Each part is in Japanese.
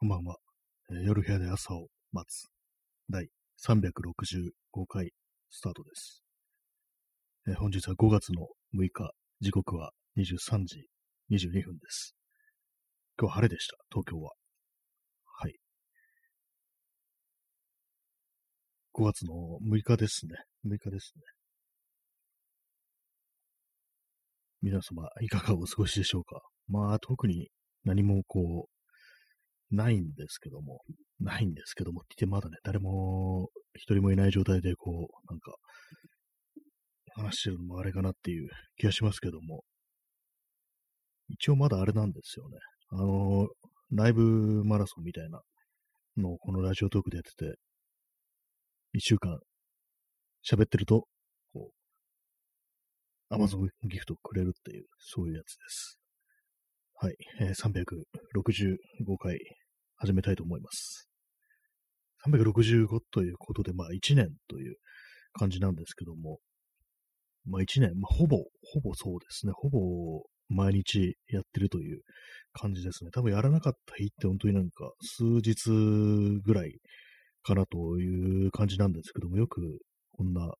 こんばんは。えー夜部屋で朝を待つ。第365回スタートです。えー本日は5月の6日、時刻は23時22分です。今日晴れでした、東京は。はい。5月の6日ですね。6日ですね。皆様、いかがお過ごしでしょうか？まあ、特に何もこう、ないんですけども、ないんですけども、って言ってまだね、誰も、一人もいない状態で、こう、なんか、話してるのもあれかなっていう気がしますけども、一応まだあれなんですよね。あの、ライブマラソンみたいなのをこのラジオトークでやってて、一週間喋ってると、こう、アマゾンギフトくれるっていう、そういうやつです。はい、えー365回始めたいと思います。365ということで、まあ1年という感じなんですけども、まあ1年、まあほぼ、ほぼそうですね、ほぼ毎日やってるという感じですね。多分やらなかった日って本当になんか数日ぐらいかなという感じなんですけども、よくこんな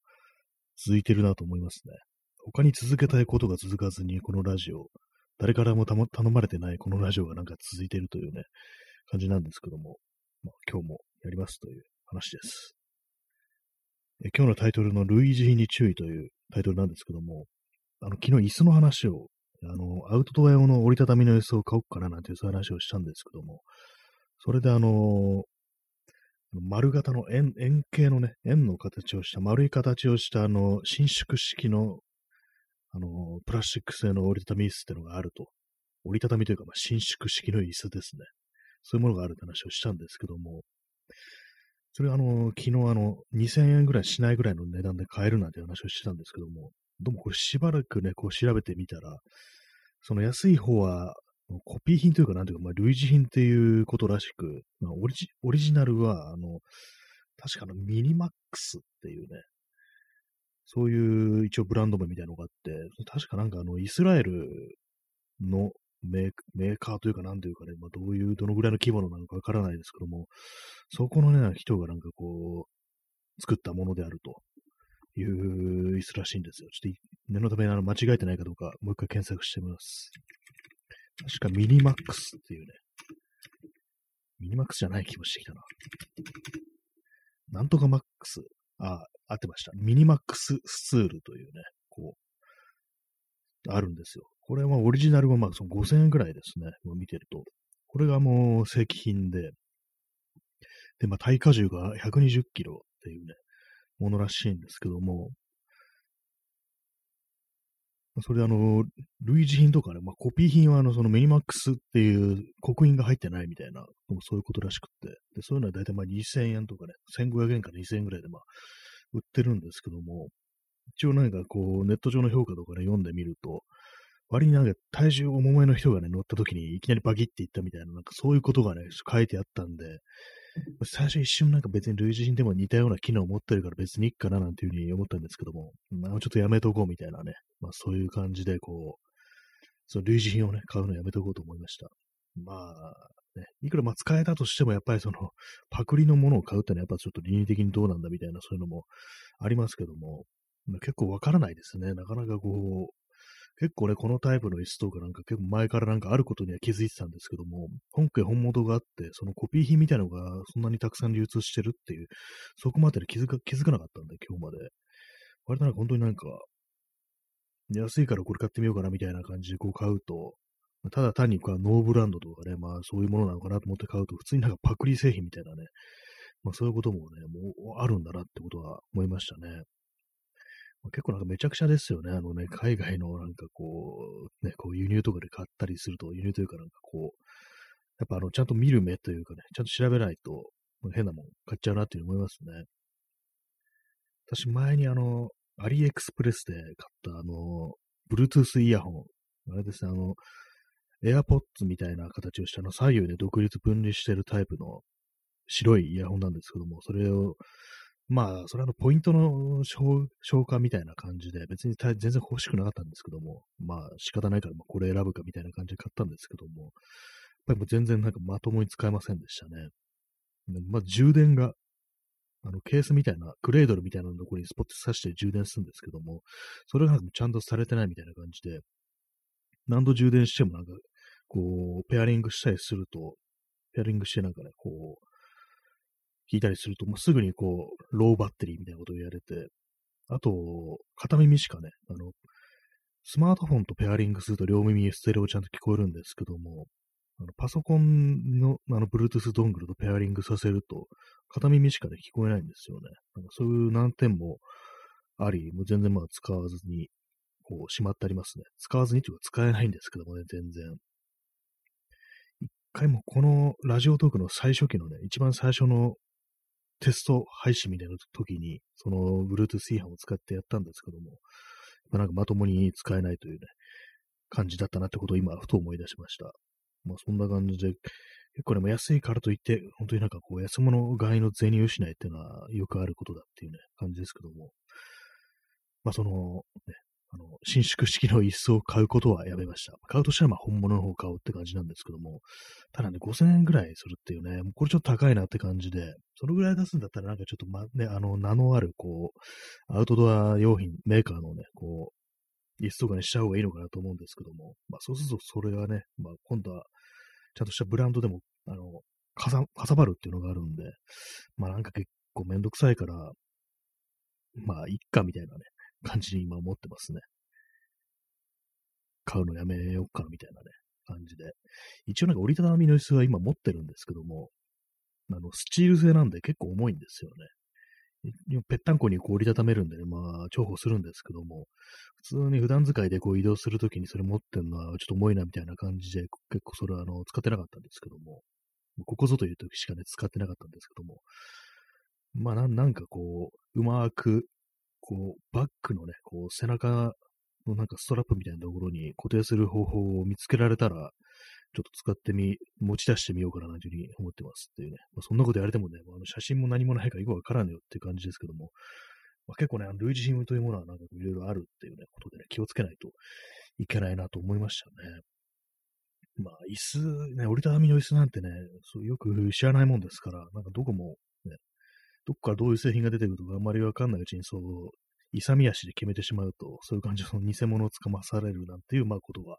続いてるなと思いますね。他に続けたいことが続かずに、このラジオ、誰からも頼まれてないこのラジオがなんか続いているというね、感じなんですけども、まあ、今日もやりますという話です。え今日のタイトルの類似品に注意というタイトルなんですけども、あの、昨日椅子の話を、あの、アウトドア用の折りたたみの椅子を買おうかななんていうそういう話をしたんですけども、それであの、丸型の円、円形のね、円の形をした、丸い形をしたあの、伸縮式のあの、プラスチック製の折りたたみ椅子ってのがあると。折りたたみというか、まあ、伸縮式の椅子ですね。そういうものがあるって話をしたんですけども、それあの、昨日あの、2000円ぐらいしないぐらいの値段で買えるなんて話をしてたんですけども、どうもこれしばらくね、こう調べてみたら、その安い方は、コピー品というか、なんていうか、まあ、類似品っていうことらしく、まあ、オリジオリジナルは、あの、確かの、ミニマックスっていうね、そういう一応ブランド名みたいなのがあって、確かなんかあの、イスラエルのメーカーというかなんというかね、まあどういう、どのぐらいの規模なのかわからないですけども、そこのね、人がなんかこう、作ったものであるという椅子らしいんですよ。ちょっと念のためあの間違えてないかどうか、もう一回検索してみます。確かミニマックスっていうね、ミニマックスじゃない気もしてきたな。なんとかマックス。あ、合ってました。ミニマックススツールというね、こう、あるんですよ。これはオリジナルはまあその5000円ぐらいですね。見てると。これがもう正規品で、で、まあ耐荷重が120キロっていうね、ものらしいんですけども、それであの、類似品とかね、まあ、コピー品はあの、そのミニマックスっていう刻印が入ってないみたいな、そういうことらしくって、で、そういうのは大体まあ2000円とかね、1500円から2000円ぐらいでまあ、売ってるんですけども、一応なんかこう、ネット上の評価とかね、読んでみると、割になんか体重重めの人がね、乗った時にいきなりバキっていったみたいな、なんかそういうことがね、書いてあったんで、最初一瞬なんか別に類似品でも似たような機能を持ってるから別にいいかななんていうふうに思ったんですけども、まあちょっとやめとこうみたいなね、まあそういう感じでこう、その類似品をね、買うのやめとこうと思いました。まあ、ね、いくらま使えたとしてもやっぱりそのパクリのものを買うってのはやっぱちょっと倫理的にどうなんだみたいなそういうのもありますけども、結構わからないですね。なかなかこう、結構ね、このタイプの椅子とかなんか結構前からなんかあることには気づいてたんですけども、本家本元があって、そのコピー品みたいなのがそんなにたくさん流通してるっていう、そこまで気づか気づかなかったんで、今日まで。割となんか本当になんか、安いからこれ買ってみようかなみたいな感じでこう買うと、ただ単にこうノーブランドとかね、まあそういうものなのかなと思って買うと、普通になんかパクリ製品みたいなね、まあそういうこともね、もうあるんだなってことは思いましたね。まあ結構なんかめちゃくちゃですよね。あのね、海外のなんかこう、ね、こう輸入とかで買ったりすると、輸入というかなんかこう、やっぱあの、ちゃんと見る目というかね、ちゃんと調べないと、変なもん買っちゃうなっていう思いますね。私前にあの、アリエクスプレスで買ったあの、Bluetooth イヤホン。あれですね、あの、AirPods みたいな形をしたの、左右で独立分離してるタイプの白いイヤホンなんですけども、それをまあ、それはのポイントの消化みたいな感じで、別に全然欲しくなかったんですけども、まあ仕方ないからこれ選ぶかみたいな感じで買ったんですけども、やっぱりもう全然なんかまともに使えませんでしたね。まあ、充電が、あの、ケースみたいな、クレードルみたいなところにスポット挿して充電するんですけども、それがなんかちゃんとされてないみたいな感じで、何度充電してもなんか、こう、ペアリングしたりすると、ペアリングしてなんかね、こう、引いたりすると、もうすぐにこう、ローバッテリーみたいなことを言われて、あと、片耳しかね、あの、スマートフォンとペアリングすると両耳ステレオちゃんと聞こえるんですけども、あのパソコンのあの Bluetooth ドングルとペアリングさせると、片耳しかで聞こえないんですよね。なんかそういう難点もあり、もう全然まあ使わずに、こう、しまってありますね。使わずにというか使えないんですけどもね、全然。一回もこのラジオトークの最初期のね、一番最初のテスト配信みたいな時に、その Bluetooth 違反を使ってやったんですけども、まあ、なんかまともに使えないというね、感じだったなってことを今、ふと思い出しました。まあそんな感じで、結構でも安いからといって、本当になんかこう安物買いの銭失いっていうのはよくあることだっていうね、感じですけども、まあその、ね、あの、伸縮式の椅子を買うことはやめました。買うとしたらまあ本物の方を買うって感じなんですけども、ただね、5000円ぐらいするっていうね、もうこれちょっと高いなって感じで、そのぐらい出すんだったらなんかちょっとま、ね、あの、名のある、こう、アウトドア用品メーカーのね、こう、椅子とかにしちゃう方がいいのかなと思うんですけども、まあそうするとそれがね、まあ今度は、ちゃんとしたブランドでも、あの、かさ、かさばるっていうのがあるんで、まあなんか結構めんどくさいから、まあ、いっかみたいなね、感じに今思ってますね。買うのやめようかみたいなね、感じで。一応なんか折りたたみの椅子は今持ってるんですけども、あの、スチール製なんで結構重いんですよね。ぺったんこにこう折りたためるんでね、まあ、重宝するんですけども、普通に普段使いでこう移動するときにそれ持ってるのはちょっと重いなみたいな感じで、結構それはあの、使ってなかったんですけども、ここぞという時しかね、使ってなかったんですけども、まあな、なんかこう、うまくこう、バッグのね、こう、背中のなんかストラップみたいなところに固定する方法を見つけられたら、ちょっと使ってみ、持ち出してみようかなというふうに思ってますっていうね。まあ、そんなことやれてもね、あの写真も何もないからよくわからんよっていう感じですけども、まあ、結構ね、類似品というものはなんかいろいろあるっていうね、ことでね、気をつけないといけないなと思いましたね。まあ、椅子、ね、折りたたみの椅子なんてね、そうよく知らないもんですから、なんかどこもどっからどういう製品が出てくるとかあんまりわかんないうちにそう、勇み足で決めてしまうと、そういう感じの偽物をつかまされるなんていう、まあ、ことが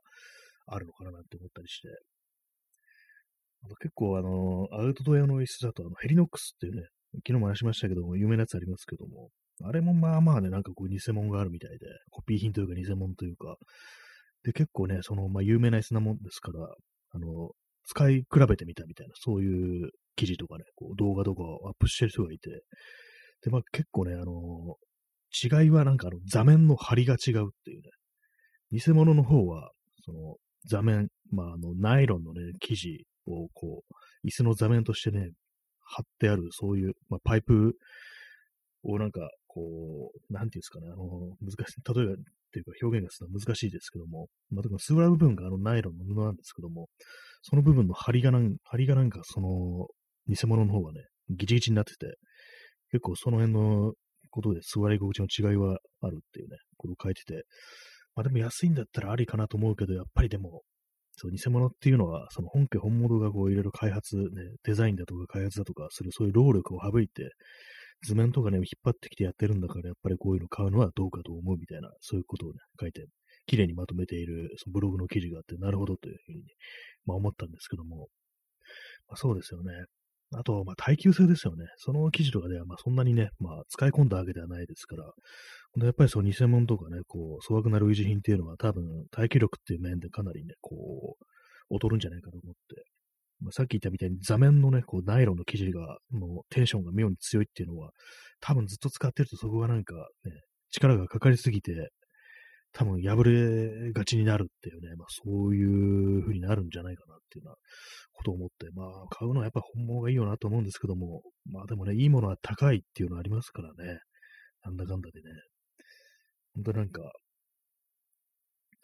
あるのかななんて思ったりして。あと結構、あの、アウトドアの椅子だと、あの、ヘリノックスっていうね、昨日も話しましたけども、有名なやつありますけども、あれもまあまあね、なんかこう偽物があるみたいで、コピー品というか偽物というか、で、結構ね、その、まあ有名な椅子なもんですから、あの、使い比べてみたみたいな、そういう記事とかね、こう動画とかをアップしてる人がいて、で、まあ結構ね、あのー、違いはなんかあの座面の張りが違うっていうね、偽物の方は、その座面、まああの、ナイロンのね、生地をこう、椅子の座面としてね、貼ってある、そういう、まあ、パイプをなんか、こう、なんていうんですかね、あの、難しい、例えばっていうか表現がするのは難しいですけども、まあ、特に座る部分があのナイロンの布なんですけども、その部分の張りがなん、張りがなんかその、偽物の方がね、ギチギチになってて、結構その辺のことで座り心地の違いはあるっていうね、ことを書いてて、まあでも安いんだったらありかなと思うけど、やっぱりでも、そう、偽物っていうのは、その本家本物がこういろいろ開発、ね、デザインだとか開発だとかする、そういう労力を省いて、図面とかね、引っ張ってきてやってるんだから、やっぱりこういうの買うのはどうかと思うみたいな、そういうことをね、書いて、綺麗にまとめているそのブログの記事があって、なるほどというふうに、まあ、思ったんですけども、まあ、そうですよね。あと、まあ、耐久性ですよね。その記事とかでは、まあ、そんなにね、まあ、使い込んだわけではないですから、やっぱりそう、偽物とかね、こう、粗悪な類似品っていうのは、多分、耐久力っていう面でかなりね、こう、劣るんじゃないかと思って、まあ、さっき言ったみたいに座面のね、こう、ナイロンの生地が、もう、テンションが妙に強いっていうのは、多分ずっと使ってるとそこがなんかね、力がかかりすぎて、多分破れがちになるっていうね、まあそういう風になるんじゃないかなっていうようなことを思って、まあ買うのはやっぱ本物がいいよなと思うんですけども、まあでもね、いいものは高いっていうのありますからね、なんだかんだでね、本当なんか、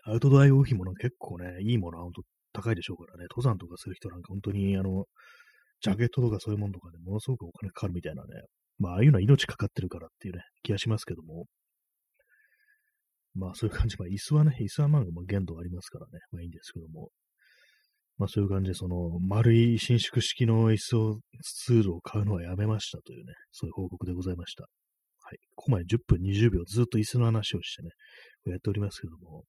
アウトドア用品も結構ね、いいものは本当高いでしょうからね、登山とかする人なんか本当にあの、ジャケットとかそういうものとかでものすごくお金かかるみたいなね、まあああいうのは命かかってるからっていうね、気がしますけども、まあそういう感じ、まあ椅子はね、椅子はまあ限度ありますからね、まあいいんですけども、まあそういう感じで、その丸い伸縮式の椅子を、ツールを買うのはやめましたというね、そういう報告でございました。はい。ここまで10分20秒ずっと椅子の話をしてね、やっておりますけども、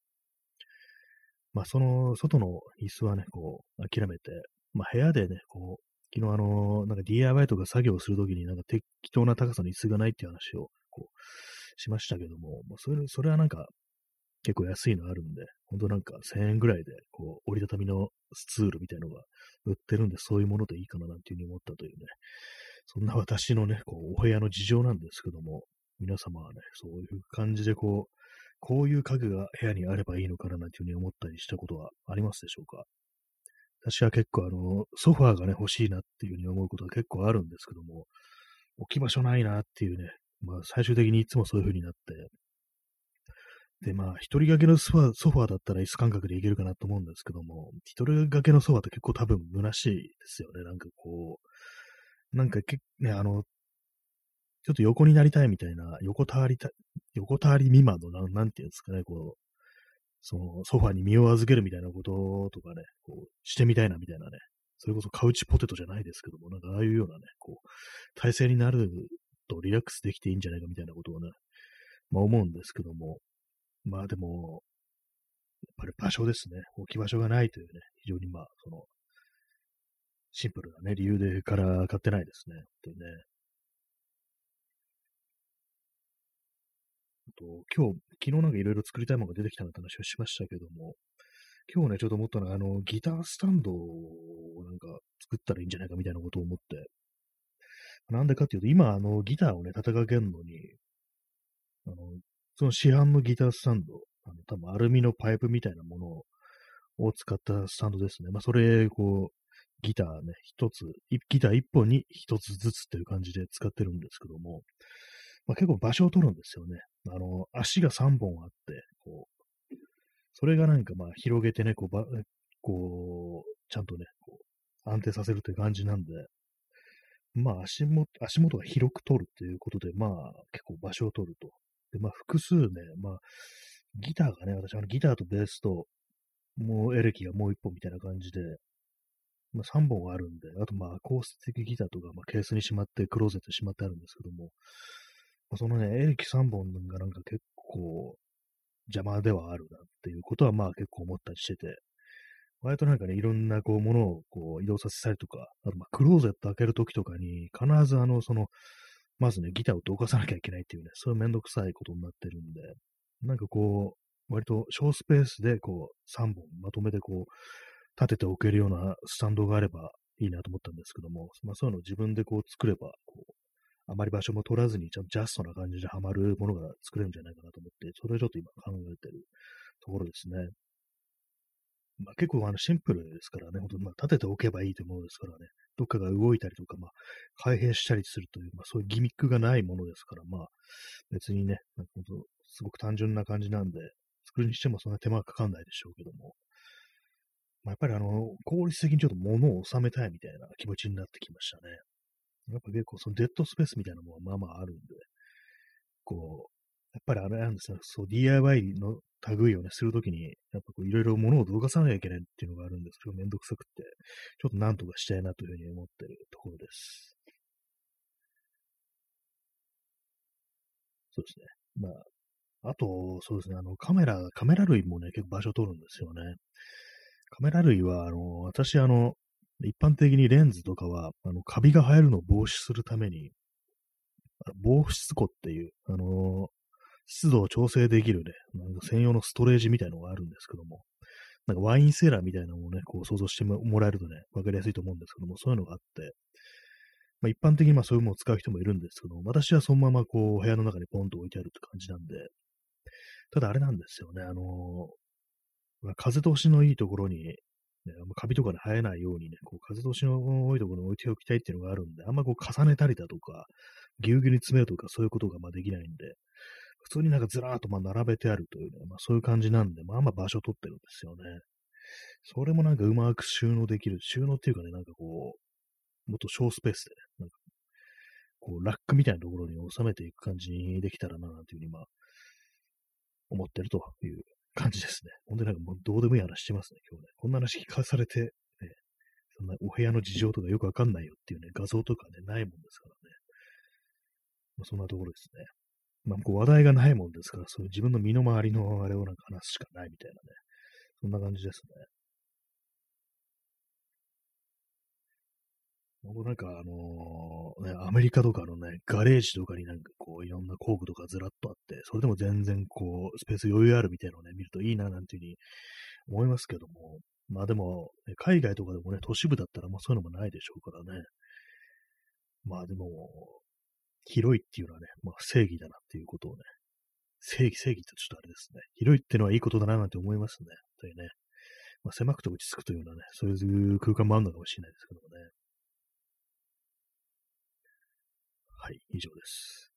まあその外の椅子はね、こう諦めて、まあ部屋でね、こう、昨日あの、なんか DIY とか作業するときになんか適当な高さの椅子がないっていう話をこうしましたけども、まあ、それそれはなんか結構安いのあるんで、ほんとなんか1000円ぐらいで、こう、折りたたみのスツールみたいのが売ってるんで、そういうものでいいかななんていうふうに思ったというね、そんな私のね、こう、お部屋の事情なんですけども、皆様はね、そういう感じでこう、こういう家具が部屋にあればいいのかななんていうふうに思ったりしたことはありますでしょうか？私は結構あの、ソファーがね、欲しいなっていうふうに思うことが結構あるんですけども、置き場所ないなっていうね、まあ最終的にいつもそういうふうになって、で、まあ、一人掛けのソファソファーだったら椅子感覚でいけるかなと思うんですけども、一人掛けのソファーって結構多分虚しいですよね。なんかこう、なんかけ、ね、あの、ちょっと横になりたいみたいな、横たわりた、横たわり未満の、なんなんていうんですかね、こう、そのソファーに身を預けるみたいなこととかね、こう、してみたいなみたいなね、それこそカウチポテトじゃないですけども、なんかああいうようなね、こう、体勢になるとリラックスできていいんじゃないかみたいなことをね、まあ思うんですけども、まあでも、やっぱり場所ですね。置き場所がないというね、非常にまあ、その、シンプルなね、理由でから買ってないですね。本当にね。あと、今日、昨日なんかいろいろ作りたいものが出てきたなって話をしましたけども、今日ね、ちょっと思ったのは、あの、ギタースタンドをなんか作ったらいいんじゃないかみたいなことを思って、なんでかっていうと、今、あの、ギターをね、叩かけるのに、あの、その市販のギタースタンド、あの多分アルミのパイプみたいなものを使ったスタンドですね。まあ、それ、こう、ギターね、一つ、ギター一本に一つずつっていう感じで使ってるんですけども、まあ、結構場所を取るんですよね。あの、足が3本あって、こう、それがなんかまあ広げてね、こう、ばこう、ちゃんとね、こう、安定させるという感じなんで、まあ足元、足元が広く取るっていうことで、まあ結構場所を取ると。で、まあ、複数ね、まあ、ギターがね、私、あの、ギターとベースと、もうエレキがもう一本みたいな感じで、まあ、3本あるんで、あと、まあ、アコースティックギターとか、まあ、ケースにしまって、クローゼットにしまってあるんですけども、まあ、そのね、エレキ3本がなんか結構邪魔ではあるなっていうことは、まあ、結構思ったりしてて、割となんかね、いろんなこう、ものをこう、移動させたりとか、あと、まあ、クローゼット開けるときとかに、必ずあの、その、まずね、ギターをどかさなきゃいけないっていうね、そういうめんどくさいことになってるんで、なんかこう、割と小スペースでこう、3本まとめてこう、立てておけるようなスタンドがあればいいなと思ったんですけども、まあ、そういうのを自分でこう作れば、こう、あまり場所も取らずに、ちゃんとジャストな感じではまるものが作れるんじゃないかなと思って、それをちょっと今考えてるところですね。まあ、結構あのシンプルですからね、本当まあ立てておけばいいというものですからね、どっかが動いたりとか、まあ、開閉したりするという、まあ、そういうギミックがないものですから、まあ、別にね、なんか本当すごく単純な感じなんで、作るにしてもそんな手間がかかんないでしょうけども、まあ、やっぱりあの、効率的にちょっと物を収めたいみたいな気持ちになってきましたね。やっぱ結構そのデッドスペースみたいなものはまあまああるんで、こう、やっぱりあれなんですよ、そう、DIY の類をね、するときに、やっぱこう、いろいろ物を動かさなきゃいけないっていうのがあるんです。それがめんどくさくって、ちょっとなんとかしたいなというふうに思ってるところです。そうですね。まあ、あと、そうですね、あの、カメラ、カメラ類もね、結構場所を取るんですよね。カメラ類は、あの、私、あの、一般的にレンズとかは、あの、カビが生えるのを防止するために、防湿庫っていう、あの湿度を調整できるね、なんか専用のストレージみたいのがあるんですけども、なんかワインセーラーみたいなのをね、こう想像してもらえるとね、わかりやすいと思うんですけども、そういうのがあって、まあ、一般的にまあそういうものを使う人もいるんですけども、私はそのままこう部屋の中にポンと置いてあるって感じなんで、ただあれなんですよね、あのー、風通しのいいところに、ね、カビとかで生えないようにね、こう風通しの多いところに置いておきたいっていうのがあるんで、あんまこう重ねたりだとか、ぎゅうぎゅうに詰めるとかそういうことがまあできないんで、普通になんかずらーっとま並べてあるというね、まあそういう感じなんで、まあまあ場所取ってるんですよね。それもなんかうまく収納できる。収納っていうかね、なんかこう、もっと小スペースで、ね、なんかこうラックみたいなところに収めていく感じにできたらな、なんていうふうにまあ、思ってるという感じですね。ほんでなんかもうどうでもいい話してますね、今日ね。こんな話聞かされて、ね、そんなお部屋の事情とかよくわかんないよっていうね、画像とかね、ないもんですからね。まあ、そんなところですね。まあ、こう話題がないもんですから、そういう自分の身の回りのあれをなんか話すしかないみたいなね。そんな感じですね。僕なんかあの、ね、アメリカとかのね、ガレージとかになんかこう、いろんな工具とかずらっとあって、それでも全然こう、スペース余裕あるみたいなのをね、見るといいななんていうふうに思いますけども、まあでも、海外とかでもね、都市部だったらもうそういうのもないでしょうからね。まあでも、広いっていうのはね、まあ正義だなっていうことをね、正義、正義ってちょっとあれですね。広いっていうのはいいことだななんて思いますね。というね。まあ、狭くて落ち着くというようなね、そういう空間もあるのかもしれないですけどもね。はい、以上です。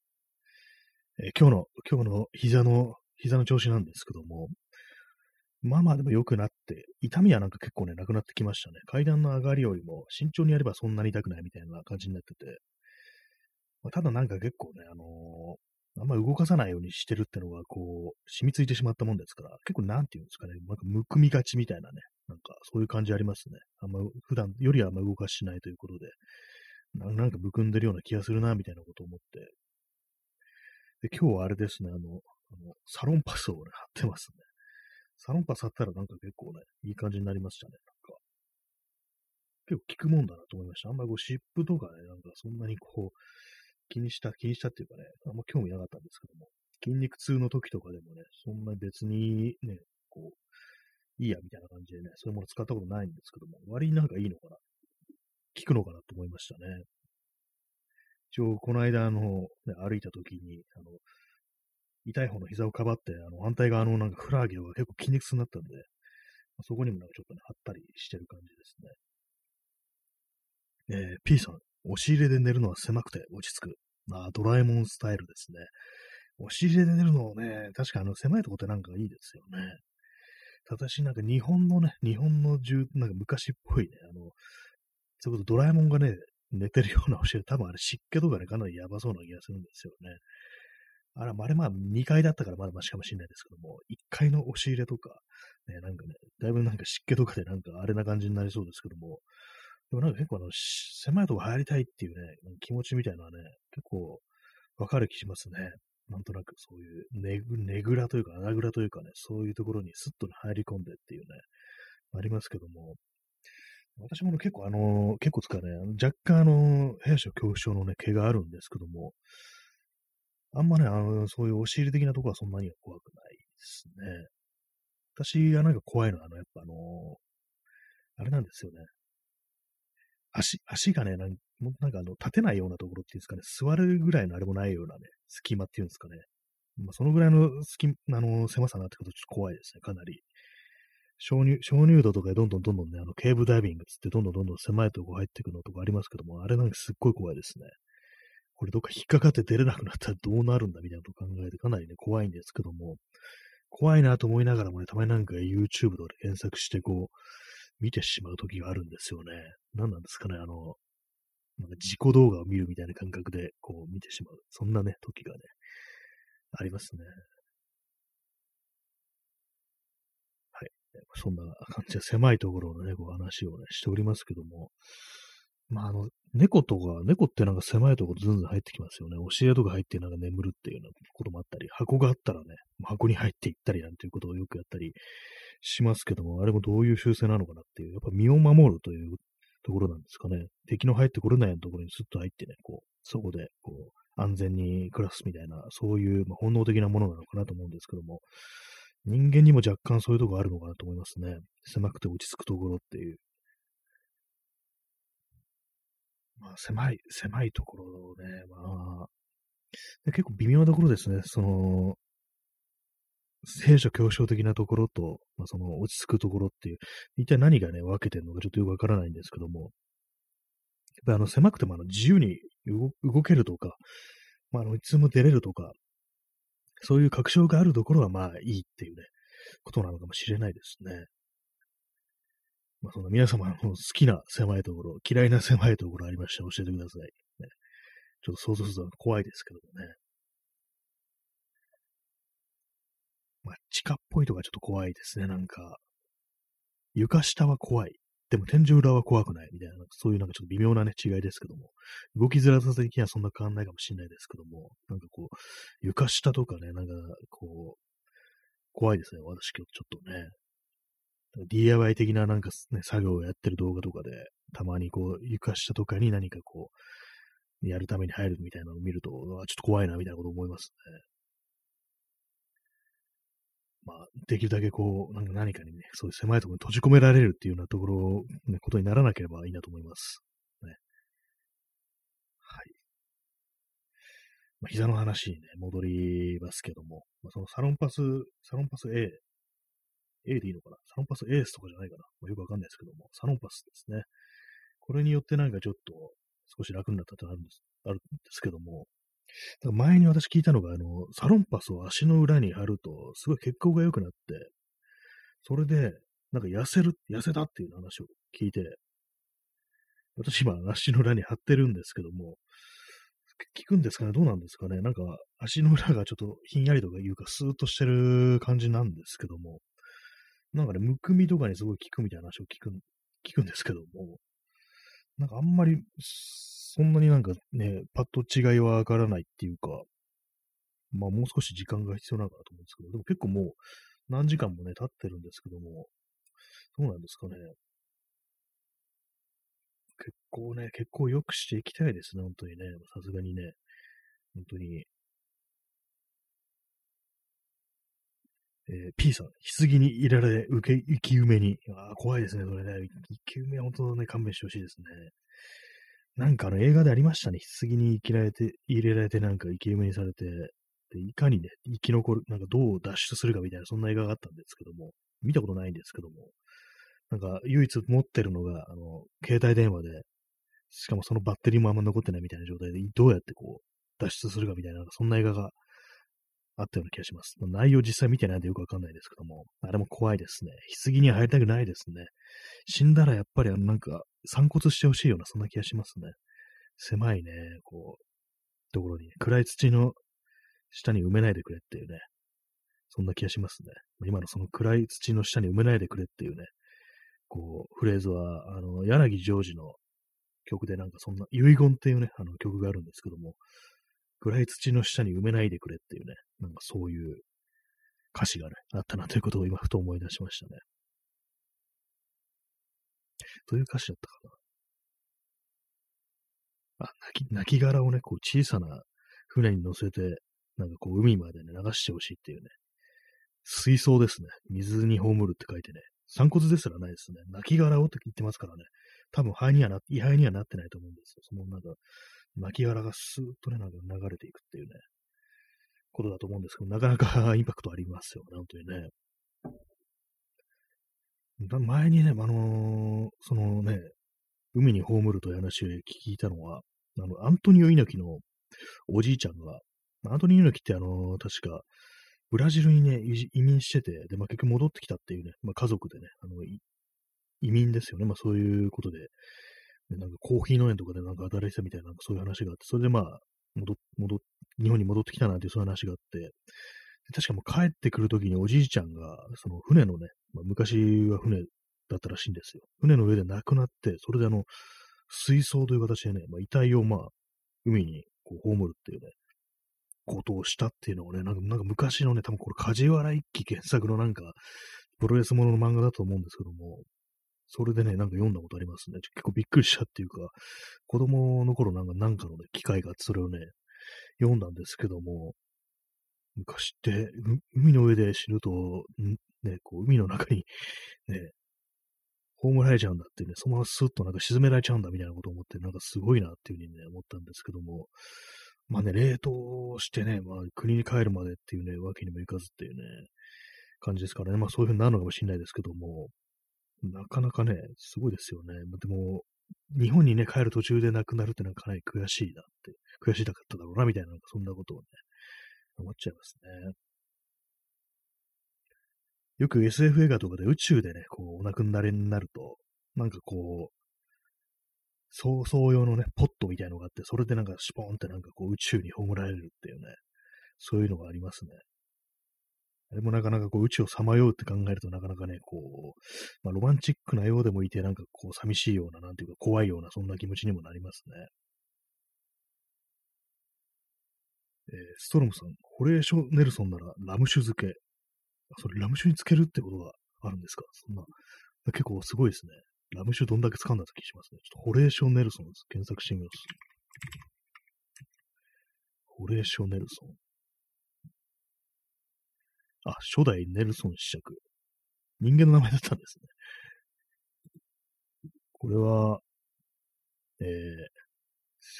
え、今日の、今日の膝の、膝の調子なんですけども、まあまあでも良くなって、痛みはなんか結構ね、なくなってきましたね。階段の上がりよりも慎重にやればそんなに痛くないみたいな感じになってて、まあ、ただなんか結構ね、あのー、あんま動かさないようにしてるってのが、こう、染みついてしまったもんですから、結構なんていうんですかね、なんかむくみがちみたいなね、なんかそういう感じありますね。あんま普段よりはあんま動かしないということで、なんかむくんでるような気がするな、みたいなことを思って。で、今日はあれですね、あの、あのサロンパスをね、貼ってますね。サロンパス貼ったらなんか結構ね、いい感じになりましたね、なんか。結構効くもんだなと思いました。あんまりこう、湿布とかね、なんかそんなにこう、気にした、気にしたっていうかね、あんま興味なかったんですけども、筋肉痛の時とかでもね、そんな別にね、こう、いいやみたいな感じでね、そういうもの使ったことないんですけども、割になんかいいのかな効くのかなと思いましたね。一応、この間、あの、ね、歩いた時に、あの、痛い方の膝をかばって、あの、反対側のなんかフラーゲルが結構筋肉痛になったんで、そこにもなんかちょっとね、貼ったりしてる感じですね。えー、P さん、押し入れで寝るのは狭くて落ち着く。まあ、ドラえもんスタイルですね。押し入れで寝るのをね、確かあの、狭いとこってなんかいいですよね。私なんか日本のね、日本の住、なんか昔っぽいね、あの、そういうことドラえもんがね、寝てるような教え、多分あれ湿気とかね、かなりやばそうな気がするんですよね。あれ、あれまあ2階だったからまだマシかもしれないですけども、1階の押し入れとか、ね、なんかね、だいぶなんか湿気とかでなんかあれな感じになりそうですけども、でもなんか結構あの、狭いとこ入りたいっていうね、気持ちみたいなのはね、結構わかる気しますね。なんとなくそういうねぐ、ねぐらというか穴ぐらというかね、そういうところにスッと入り込んでっていうね、ありますけども、私も、結構あの、結構つかね、若干あの、兵所恐怖症のね、毛があるんですけども、あんまね、あの、そういう押し入れ的なところはそんなには怖くないですね。私がなんか怖いのは、あの、やっぱあの、あれなんですよね。足、足がね、なんなんかあの、立てないようなところっていうんですかね、座るぐらいのあれもないようなね、隙間っていうんですかね。まあ、そのぐらいの隙あの、狭さになってくるとちょっと怖いですね、かなり。鍾乳、鍾乳洞とかでどんどんどんどんね、あの、ケーブダイビングつってどんどんどんどん狭いとこ入ってくのとかありますけども、あれなんかすっごい怖いですね。これどっか引っかかって出れなくなったらどうなるんだみたいなことを考えてかなりね、怖いんですけども、怖いなと思いながらもね、たまになんか YouTube とかで検索してこう、見てしまう時があるんですよね。何なんですかね、あの、なんか自己動画を見るみたいな感覚でこう見てしまう。そんなね、時がね、ありますね。はいそんな感じで狭いところのね、こう話をね、しておりますけども、まあ、あの、猫とか、猫ってなんか狭いところずんずん入ってきますよね。押し入れとか入ってなんか眠るっていうようなこともあったり、箱があったらね、箱に入っていったりなんていうことをよくやったりしますけども、あれもどういう習性なのかなっていう、やっぱ身を守るというところなんですかね。敵の入ってこれないようなところにスッと入ってね、こう、そこで、こう、安全に暮らすみたいな、そういう、まあ、本能的なものなのかなと思うんですけども、人間にも若干そういうとこあるのかなと思いますね。狭くて落ち着くところっていう。まあ、狭い、狭いところね、まあ、結構微妙なところですね。その、聖書教書的なところと、まあ、その落ち着くところっていう、一体何がね、分けてるのかちょっとよくわからないんですけども、やっぱりあの狭くてもあの自由に動けるとか、まあ、あのいつも出れるとか、そういう確証があるところはまあいいっていうね、ことなのかもしれないですね。まあ、その皆様の好きな狭いところ、嫌いな狭いところありましたら教えてください。ね、ちょっと想像すると怖いですけどもね。まあ、地下っぽいとかちょっと怖いですね、なんか。床下は怖い。でも天井裏は怖くないみたいな、そういうなんかちょっと微妙なね、違いですけども、動きづらさ的にはそんな変わんないかもしれないですけども、なんかこう、床下とかね、なんかこう、怖いですね、私今日ちょっとね。DIY 的ななんかね、作業をやってる動画とかで、たまにこう、床下とかに何かこう、やるために入るみたいなのを見ると、ちょっと怖いなみたいなこと思いますね。まあ、できるだけこう、なんか何かにね、そういう狭いところに閉じ込められるっていうようなところ、ね、ことにならなければいいなと思います。ね。はい。まあ、膝の話にね、戻りますけども、まあ、そのサロンパス、サロンパス A、A でいいのかな？サロンパスエースとかじゃないかな、まあ、よくわかんないですけども、サロンパスですね。これによってなんかちょっと少し楽になったってあるんですあるんですけども、前に私聞いたのが、あの、サロンパスを足の裏に貼ると、すごい血行が良くなって、それで、なんか痩せる、痩せたっていう話を聞いて、私今足の裏に貼ってるんですけども、効くんですかね？どうなんですかね？なんか足の裏がちょっとひんやりとかいうかスーッとしてる感じなんですけども、なんかね、むくみとかにすごい効くみたいな話を聞く、聞くんですけども、なんかあんまりそんなになんかね、パッと違いはわからないっていうか、まあもう少し時間が必要なのかなと思うんですけど、でも結構もう何時間もね、経ってるんですけども、どうなんですかね。結構ね、結構良くしていきたいですね、本当にね。さすがにね。本当に。えー、P さん、棺に入れられ、受け、生き埋めに。ああ、怖いですね、それね。生き埋めは本当ね、勘弁してほしいですね。なんかあの映画でありましたね。棺に生きられて、入れられてなんか生き埋めにされて、で、いかにね、生き残る、なんかどう脱出するかみたいな、そんな映画があったんですけども、見たことないんですけども、なんか唯一持ってるのが、あの、携帯電話で、しかもそのバッテリーもあんま残ってないみたいな状態で、どうやってこう、脱出するかみたいな、そんな映画があったような気がします。内容実際見てないんでよくわかんないですけども、あれも怖いですね。棺に入りたくないですね。死んだらやっぱりあのなんか散骨してほしいようなそんな気がしますね。狭いね、こう、ところに、暗い土の下に埋めないでくれっていうね、そんな気がしますね。今のその暗い土の下に埋めないでくれっていうね、こう、フレーズは、あの、柳ジョージの曲でなんかそんな、遺言っていうね、あの曲があるんですけども、暗い土の下に埋めないでくれっていうね、なんかそういう歌詞がね、あったなということを今ふと思い出しましたね。どういう歌詞だったかな？あ、泣き、泣き殻をね、こう小さな船に乗せて、なんかこう海までね、流してほしいっていうね。水槽ですね。水に葬るって書いてね。散骨ですらないですね。泣き殻をって言ってますからね。多分肺にはな、位牌にはなってないと思うんですよ。そのなんか、泣き殻がスーッとね、なんか流れていくっていうね、ことだと思うんですけど、なかなか インパクトありますよね、本当にね。前にね、あのー、そのね、海に葬るという話を聞いたのは、あの、アントニオ猪木のおじいちゃんが、アントニオ猪木ってあのー、確か、ブラジルにね、移民してて、で、まあ、結局戻ってきたっていうね、まあ、家族でね、あの、移民ですよね。まあ、そういうことで、なんかコーヒー農園とかでなんか働いてたみたいな、なんかそういう話があって、それでまあ、戻、戻、日本に戻ってきたなんていうそういう話があって、確かもう帰ってくるときにおじいちゃんが、その船のね、まあ、昔は船だったらしいんですよ。船の上で亡くなって、それであの、水槽という形でね、まあ、遺体をまあ、海にこう葬るっていうね、ことをしたっていうのをね、なんかなんか昔のね、多分これ梶原一騎原作のなんか、プロレスものの漫画だと思うんですけども、それでね、なんか読んだことありますね。結構びっくりしたっていうか、子供の頃なんかなんかのね、機会があって、それをね、読んだんですけども、昔って、海の上で死ぬと、ね、こう、海の中に、ね、葬られちゃうんだってね、そのままスッとなんか沈められちゃうんだみたいなことを思って、なんかすごいなっていうふうにね、思ったんですけども、まあね、冷凍してね、まあ国に帰るまでっていうね、わけにもいかずっていうね、感じですからね、まあそういうふうになるのかもしれないですけども、なかなかね、すごいですよね。でも、日本にね、帰る途中で亡くなるってのはかなり悔しいなって、悔しいだっただろうな、みたいな、そんなことをね、思っちゃいますね。よく SF 映画とかで宇宙でね、こう、お亡くなりになると、なんかこう、そうそう用のね、ポットみたいのがあって、それでなんかシポーンってなんかこう宇宙に葬られるっていうね、そういうのがありますね。あれもなかなかこう宇宙をさまようって考えるとなかなかね、こう、まあ、ロマンチックなようでもいて、なんかこう寂しいような、なんていうか怖いような、そんな気持ちにもなりますね。えー、ストロムさん、ホレーショネルソンならラム酒漬け。それラム酒に漬けるってことがあるんですか？そんな、結構すごいですね。ラム酒どんだけ掴んだって気しますね。ちょっとホレーショネルソンです。検索してみます。ホレーショネルソン。あ、初代ネルソン子爵。人間の名前だったんですね。これは、えー、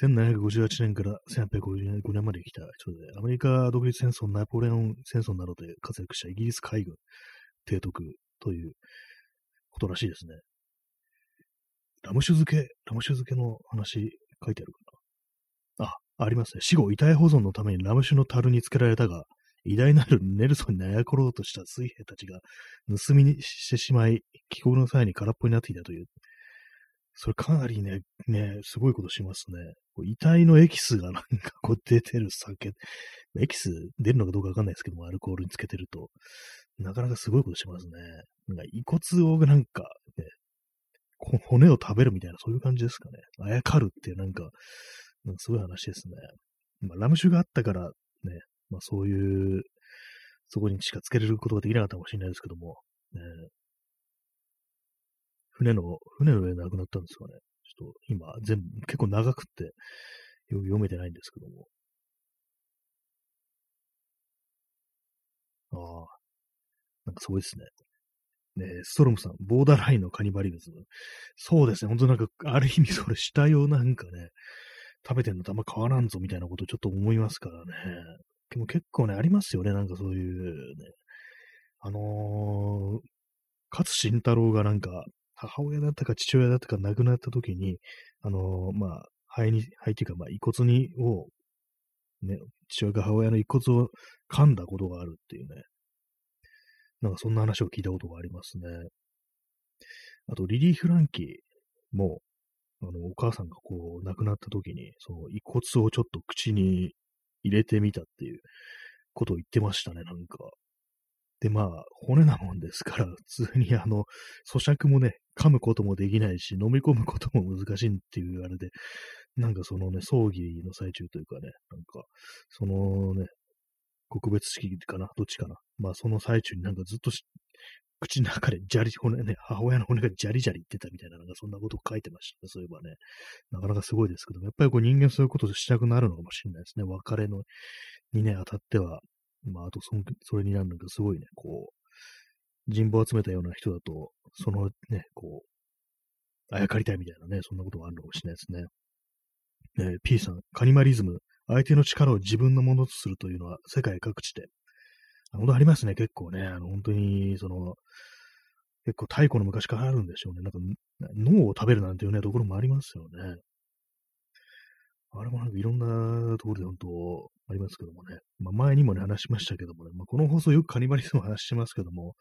1758年から1855年まで生きた人で、アメリカ独立戦争、ナポレオン戦争などで活躍したイギリス海軍提督ということらしいですね。ラム酒漬け、ラム酒漬けの話書いてあるかな。あ、ありますね。死後遺体保存のためにラム酒の樽につけられたが、偉大なるネルソンにあやころうとした水兵たちが盗みにしてしまい、帰国の際に空っぽになっていたという。それかなりね、ね、すごいことしますね。こう遺体のエキスがなんかこう出てる酒、エキス出るのかどうかわかんないですけども、アルコールにつけてると、なかなかすごいことしますね。なんか遺骨をなんか、ね、骨を食べるみたいな、そういう感じですかね。あやかるっていうなんか、なんかすごい話ですね。まあ、ラム酒があったからね、まあそういう、そこにしかつけれることができなかったかもしれないですけども、ね、船の、船の上で亡くなったんですかね。ちょっと今、全部、結構長くって読めてないんですけども。ああ、なんかすごいですね。ねストロムさん、ボーダーラインのカニバリズム。そうですね、本当なんか、ある意味それ死体をなんかね、食べてんのとあんま変わらんぞみたいなことをちょっと思いますからね。でも結構ね、ありますよね、なんかそういうね。あのー、勝慎太郎がなんか、母親だったか父親だったか亡くなった時に、あのー、まあ、肺に、肺っていうか、まあ、遺骨に、を、ね、父親が母親の遺骨を噛んだことがあるっていうね。なんかそんな話を聞いたことがありますね。あと、リリー・フランキーも、あの、お母さんがこう、亡くなった時に、その遺骨をちょっと口に入れてみたっていうことを言ってましたね、なんか。で、まあ、骨なもんですから、普通にあの、咀嚼もね、噛むこともできないし、飲み込むことも難しいっていうあれで、なんかそのね、葬儀の最中というかね、なんか、そのね、告別式かなどっちかなまあ、その最中になんかずっと口の中でジャリ、骨ね、母親の骨がジャリジャリ言ってたみたいな、なんかそんなことを書いてましたね。そういえばね。なかなかすごいですけども、やっぱりこう人間そういうことをしたくなるのかもしれないですね。別れの、にね、当たっては。まあ、あとそ、それになるのがすごいね、こう、人望を集めたような人だと、そのね、こう、あやかりたいみたいなね、そんなことがあるのかもしれないですね。えー、P さん、カニマリズム、相手の力を自分のものとするというのは世界各地で本当ありますね、結構ね。あの、本当に、その、結構太古の昔からあるんでしょうね。なんか、脳を食べるなんていうね、ところもありますよね。あれもなんかいろんなところで本当ありますけどもね。まあ、前にもね、話しましたけどもね、まあ、この放送よくカニバリズム話してますけども、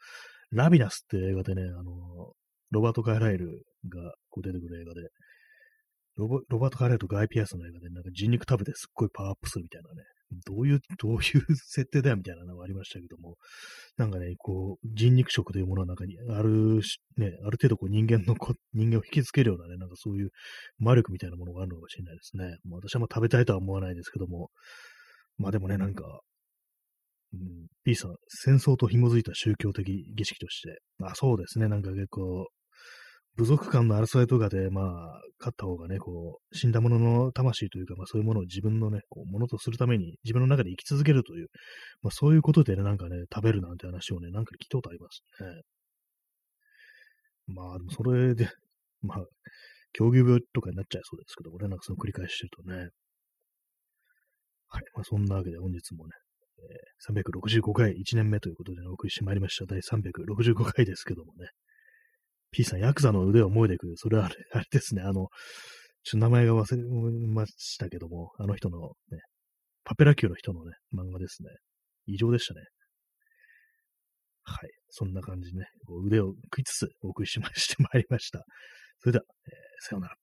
ラビナスって映画でね、あの、ロバート・カイライルがこう出てくる映画で、ロバート・カイライルとガイ・ピアスの映画でなんか人肉食べてすっごいパワーアップするみたいなね、どういう、どういう設定だよみたいなのがありましたけども、なんかね、こう、人肉食というものの中にある、ね、ある程度こう人間のこ、人間を引きつけるようなね、なんかそういう魔力みたいなものがあるのかもしれないですね。まあ、私はまあ食べたいとは思わないですけども、まあでもね、なんか、うん、P さん、戦争と紐づいた宗教的儀式として、あ、そうですね、なんか結構、部族間の争いとかで、まあ、勝った方がね、こう、死んだ者の魂というか、まあそういうものを自分のね、こう、ものとするために、自分の中で生き続けるという、まあそういうことでね、なんかね、食べるなんて話をね、なんか聞いたことありますね。まあ、でもそれで、まあ、狂牛病とかになっちゃいそうですけどもね、なんかその繰り返してるとね。はい。まあそんなわけで本日もね、えー、365回1年目ということで、ね、お送りしてまいりました。第365回ですけどもね。P さん、ヤクザの腕を燃えてくる。それはあれ あれですね、あの、ちょっと名前が忘れましたけども、あの人のね、パペラ級の人のね、漫画ですね。異常でしたね。はい。そんな感じでね、腕を食いつつお送りしま してまいりました。それでは、えー、さようなら。